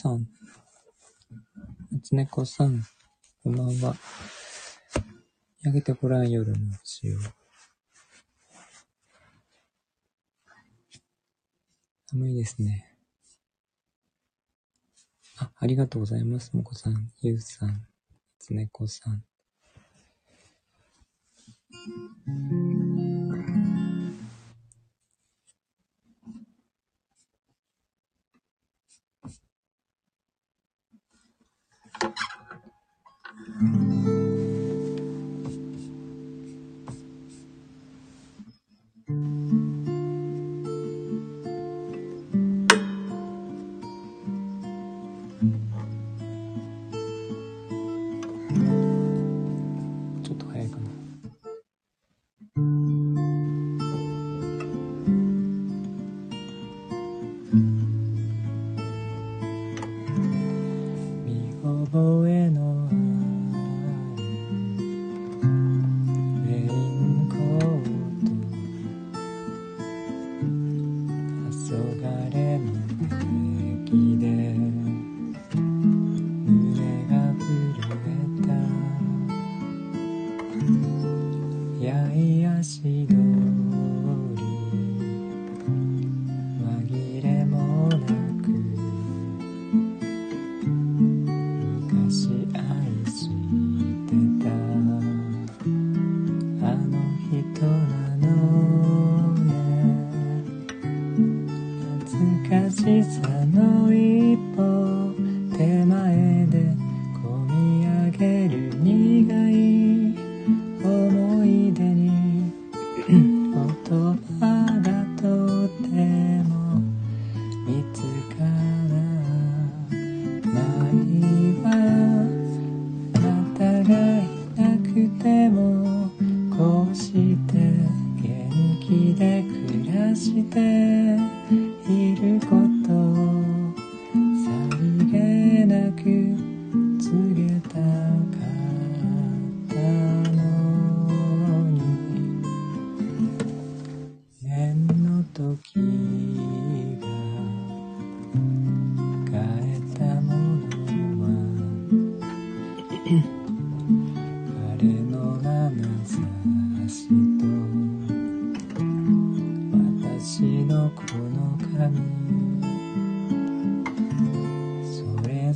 さん、つねこさん、こんばんは。焼けてごらん夜の塩。寒いですね。あ、ありがとうございます。もこさん、ゆうさん、つねこさん。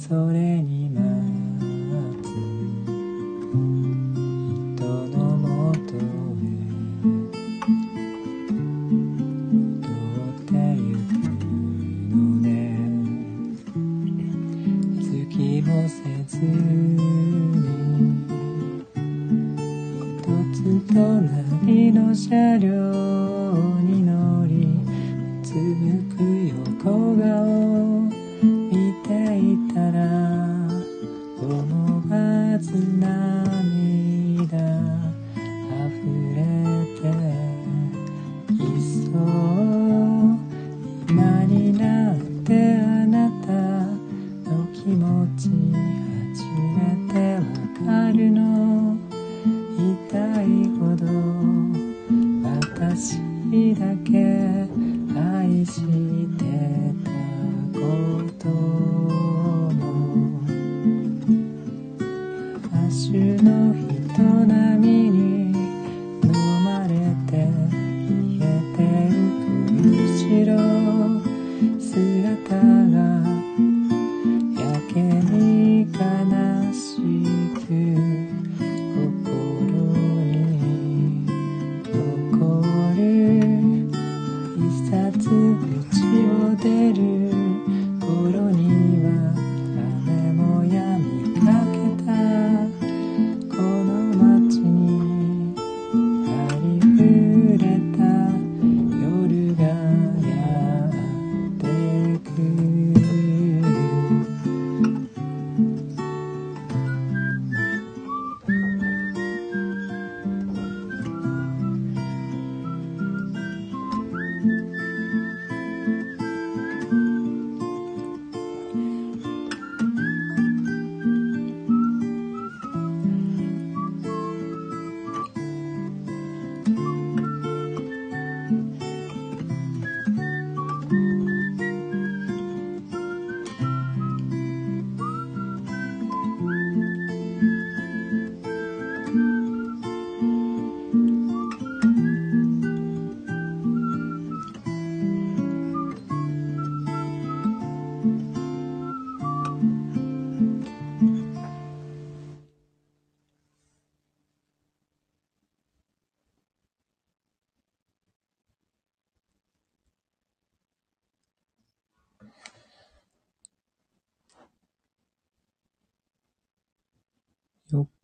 それ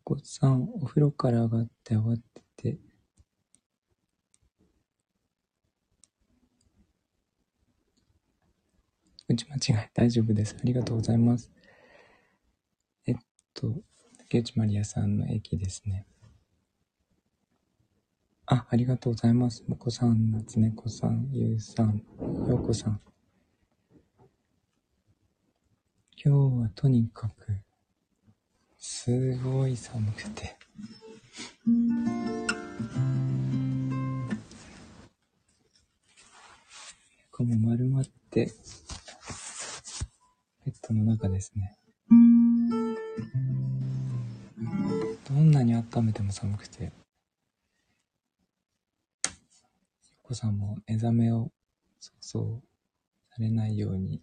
よっさん、お風呂から上がって慌てて、打ち間違い、大丈夫です。ありがとうございます。えっと、竹内まりやさんの駅ですね。あ、ありがとうございます。もこさん、なつねこさん、ゆうさん、ようこさん。今日はとにかく、すごい寒くて。猫も丸まって、ベッドの中ですね。どんなに温めても寒くて。よこさんも目覚めを、そうそう、されないように。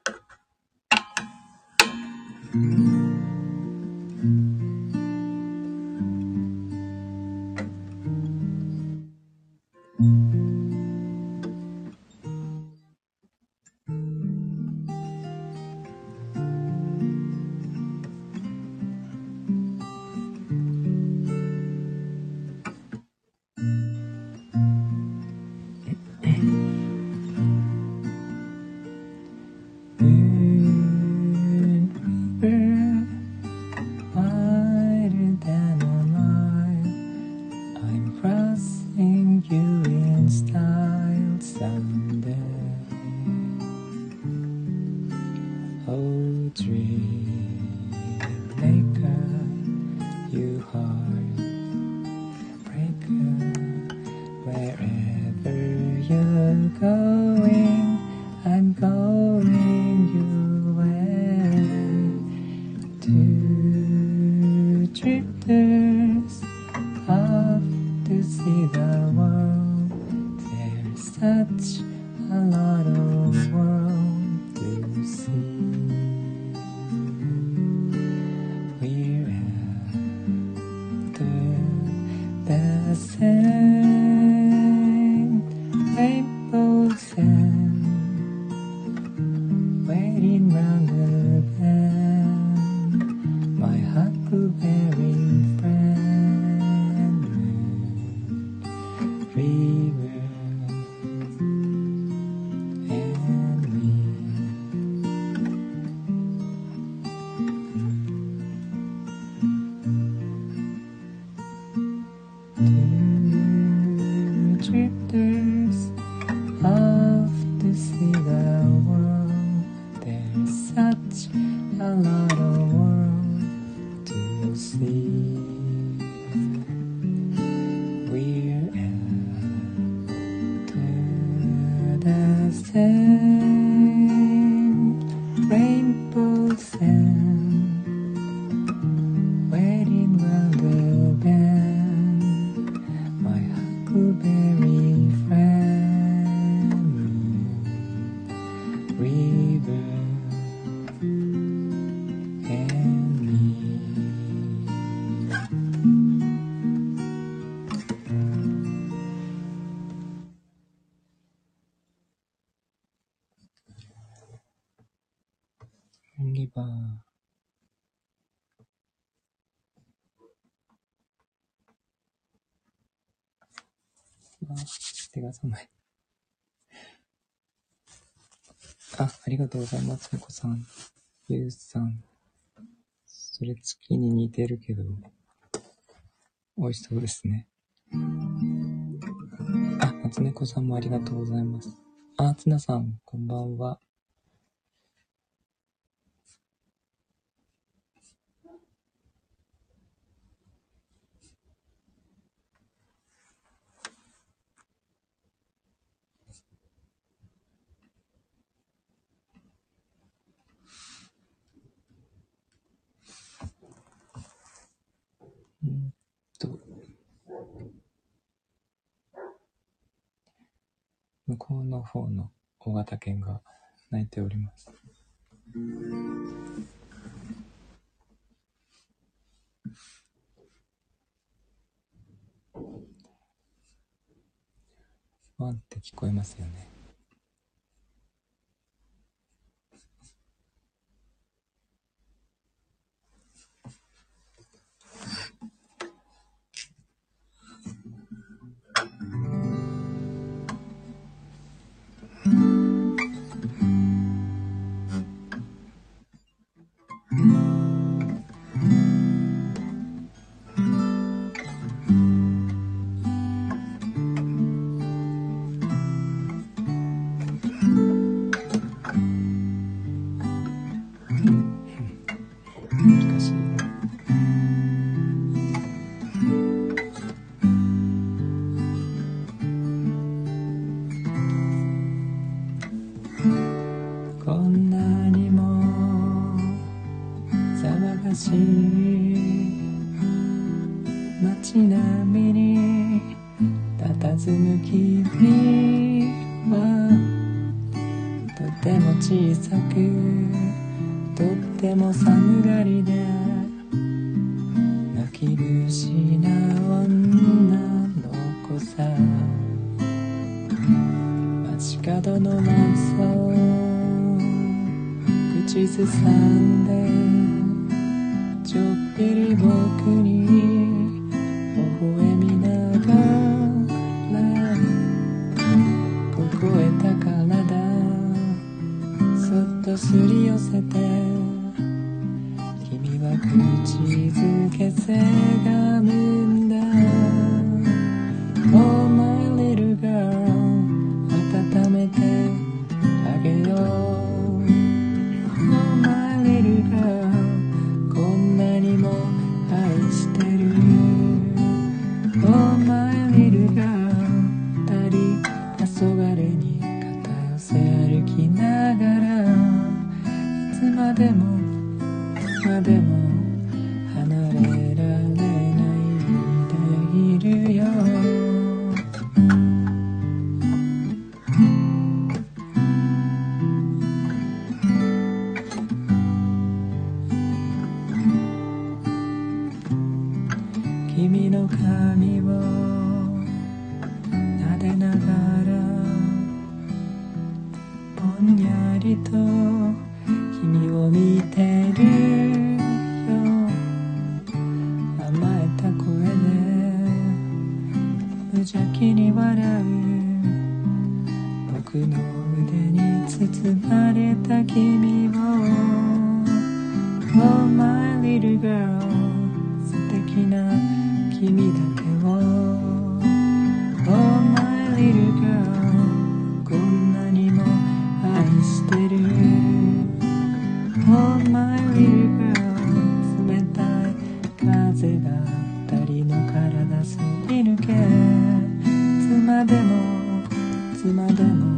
you're going, I'm going 手お前。あ、ありがとうございます。猫さん。ゆうさん。それ月に似てるけど、美味しそうですね。あ、夏猫さんもありがとうございます。あ、つなさん、こんばんは。こうの方の大型犬が鳴いております。ワンって聞こえますよね。better. でも妻でも。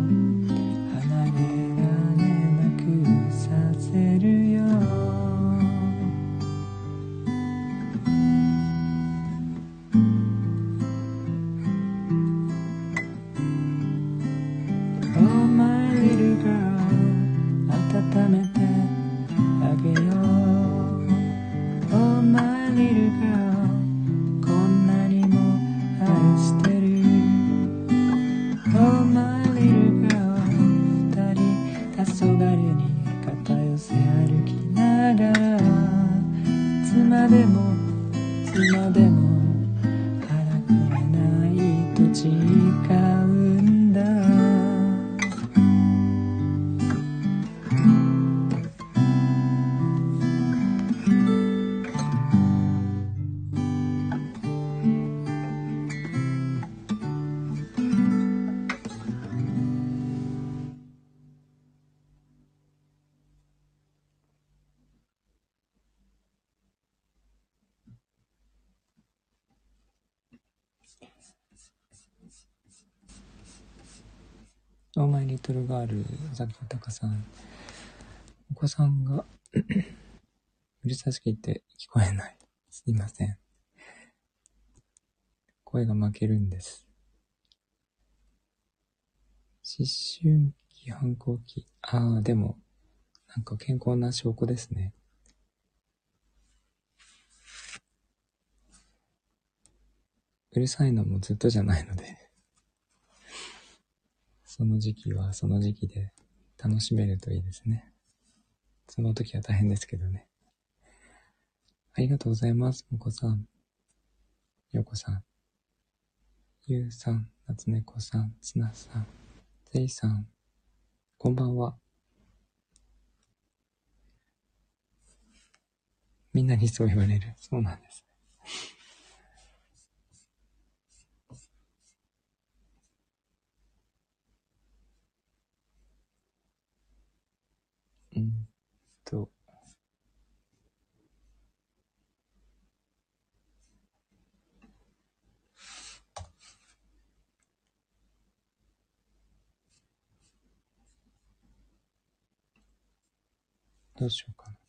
オーマイリトルガール、さっきたかさん。お子さんがうるさすぎて聞こえない。すいません。声が負けるんです。思春期、反抗期。ああ、でも、なんか健康な証拠ですね。うるさいのもずっとじゃないのでその時期はその時期で楽しめるといいですね。その時は大変ですけどね。ありがとうございます、もこさん。よこさん。ゆうさん、なつねこさん、つなさん、ぜいさん、こんばんは。みんなにそう言われる。そうなんです。と。どうしようかな。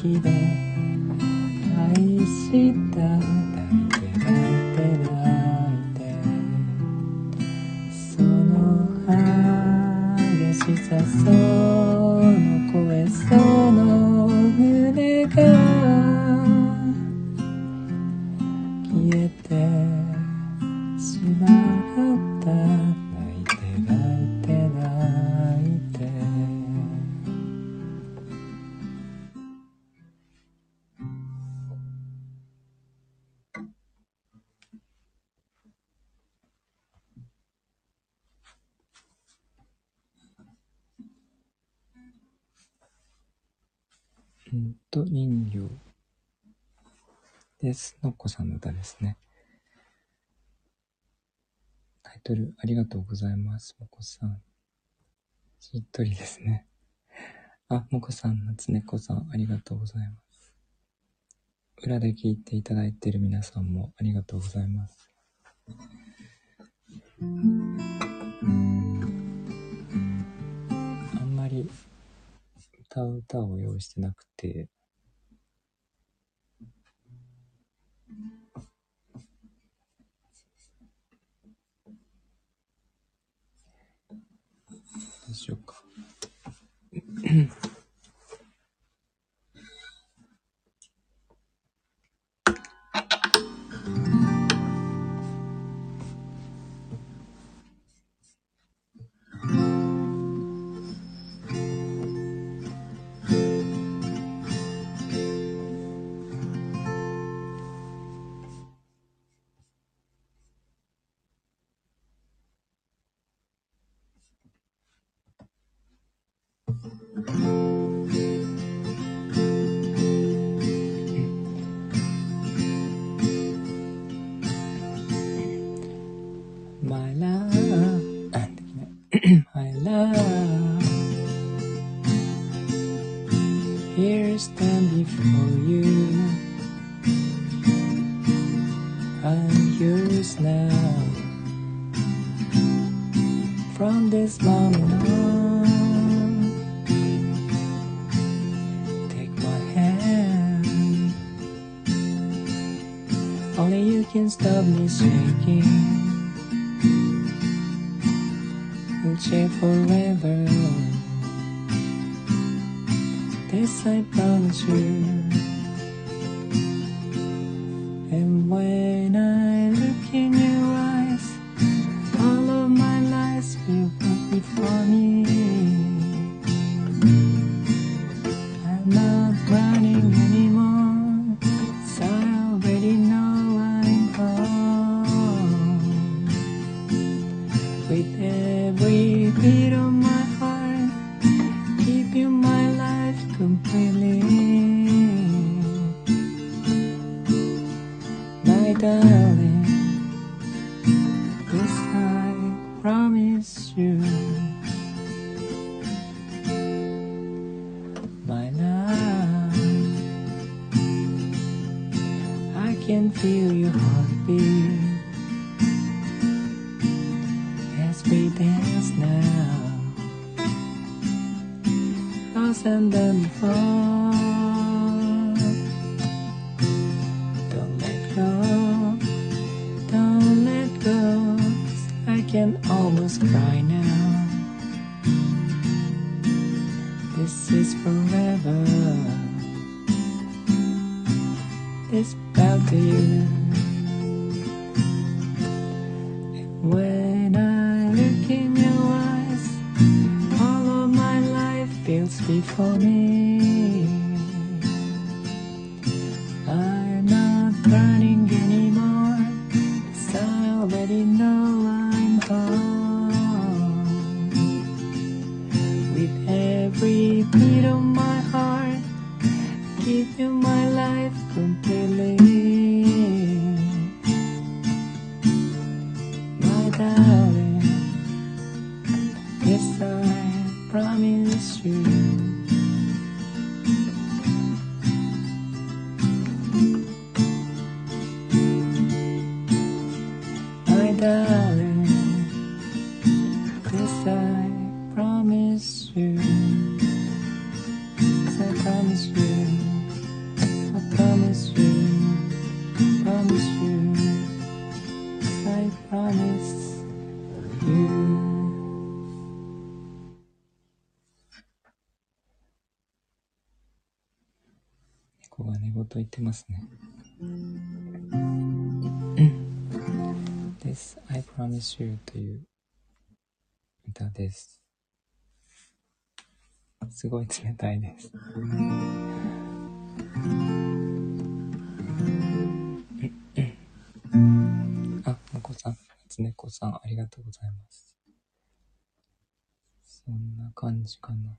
したです。のっこさんの歌ですね。タイトル、ありがとうございます。もこさん。しっとりですね。あ、もこさん、なつねこさん、ありがとうございます。裏で聞いていただいている皆さんもありがとうございます。あんまり歌う歌を用意してなくて、now. From this moment on Take my hand. Only you can stop me shaking. We'll share forever. This I promise you. And when I heartbeat as we dance now. Lost and then fall. 寝言言ってますね。です。I promise you という歌です。すごい冷たいです。あ、猫さん、つ猫さん、ありがとうございます。そんな感じかな。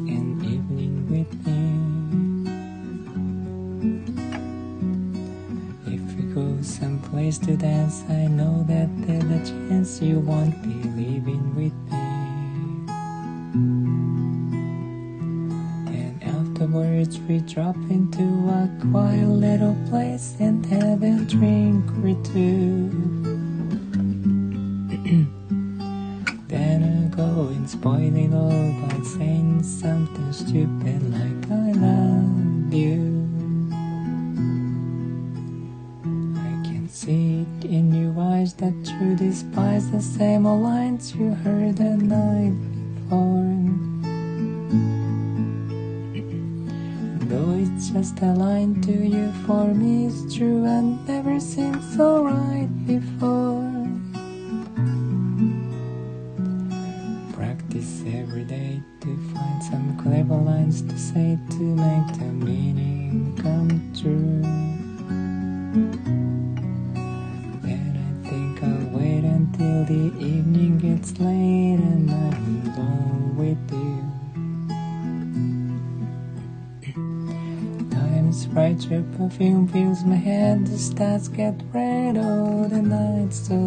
Just a line to you for me is true and never seemed so right before. Practice every day to find some clever lines to say stars get red, oh, the night's so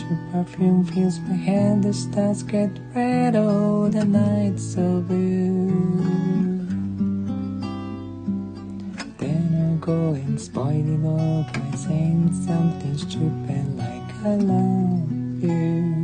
your perfume fills my head, the stars get red, oh, the night's so blue. Then I go and spoil it all by saying something stupid like I love you.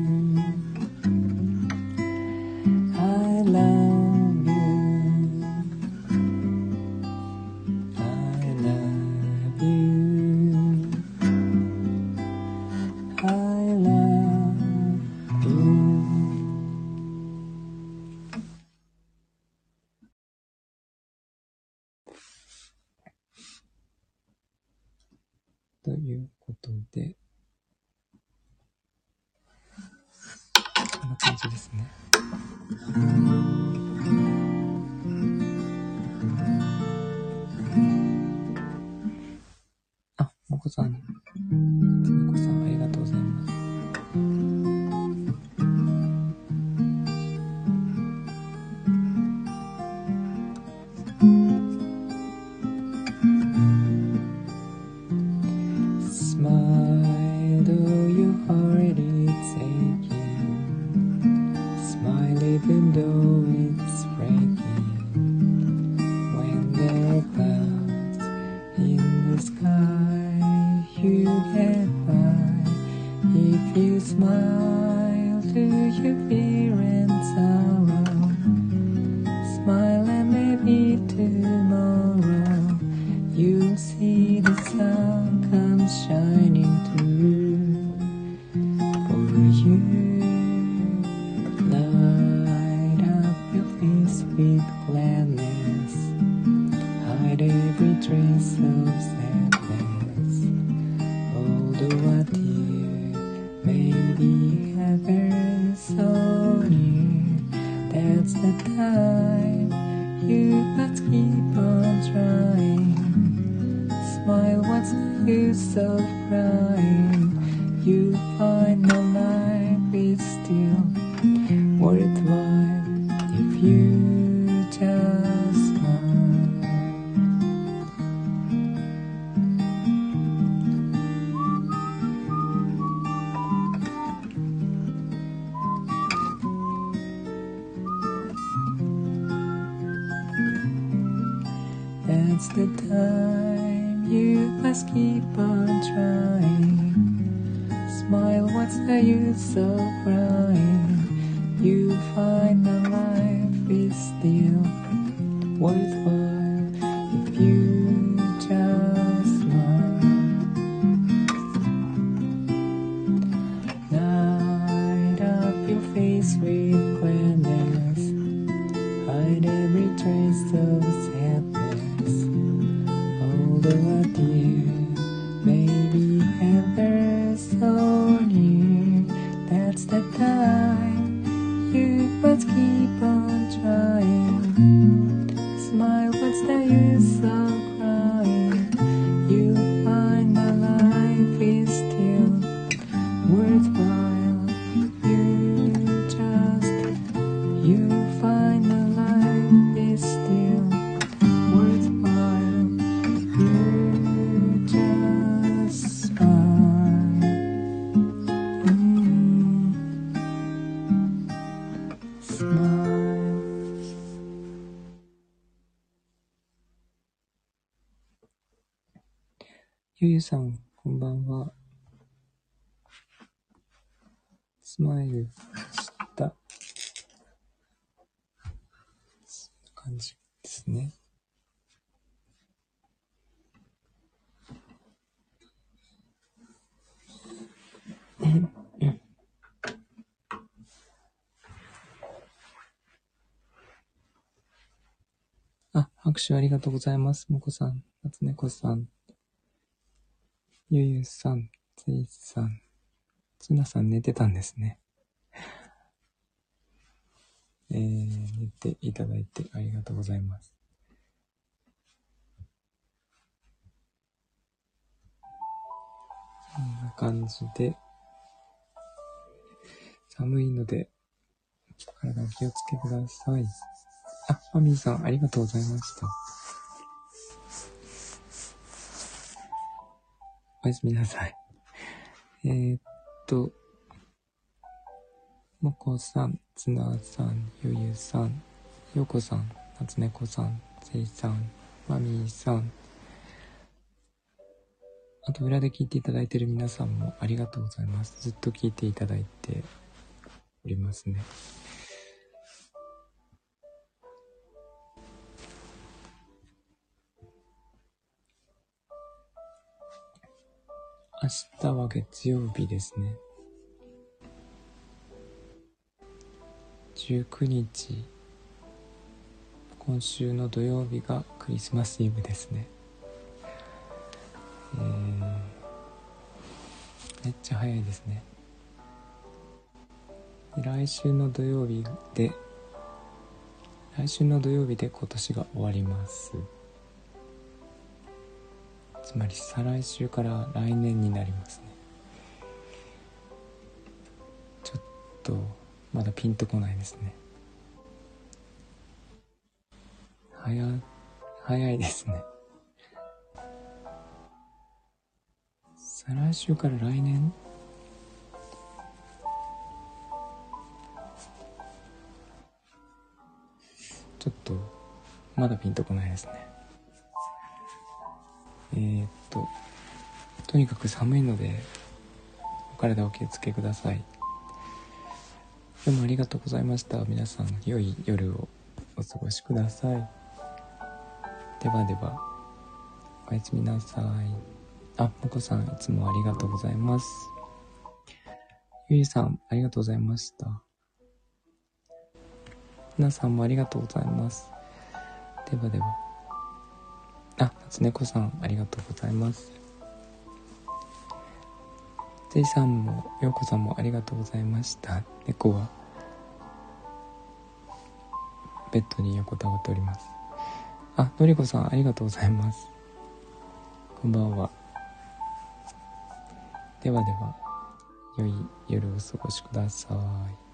The time you must keep on trying. Smile, what's the use of crying? ゆゆさん、こんばんは。スマイルした。そんな感じですね。あ、拍手ありがとうございます。もこさん、夏猫さん、ゆゆさん、ついさん、つなさん寝てたんですね。えー、寝ていただいてありがとうございます。こんな感じで、寒いので、体お気をつけください。あ、マミーさん、ありがとうございました。おやすみなさい。えー、っと、もこさん、つなさん、ゆゆさん、よこさん、なつねこさん、せいさん、まみーさん、あと裏で聞いていただいている皆さんもありがとうございます。ずっと聞いていただいておりますね。明日は月曜日ですね。19日、今週の土曜日がクリスマスイブですね。えー、めっちゃ早いですね。来週の土曜日で、来週の土曜日で今年が終わります。つまり再来週から来年になりますね。ちょっとまだピンとこないですね。早早いですね。再来週から来年？ちょっとまだピンとこないですね。えー、っと、とにかく寒いので、お体お気をつけください。どうもありがとうございました。皆さん、良い夜をお過ごしください。ではでは、おやすみなさい。あ、もこさん、いつもありがとうございます。ゆいさん、ありがとうございました。皆さんもありがとうございます。ではでは。あ、夏猫さん、ありがとうございます。ジェイさんも、ようこさんもありがとうございました。猫は、ベッドに横たわっております。あ、のりこさん、ありがとうございます。こんばんは。ではでは、良い夜をお過ごしください。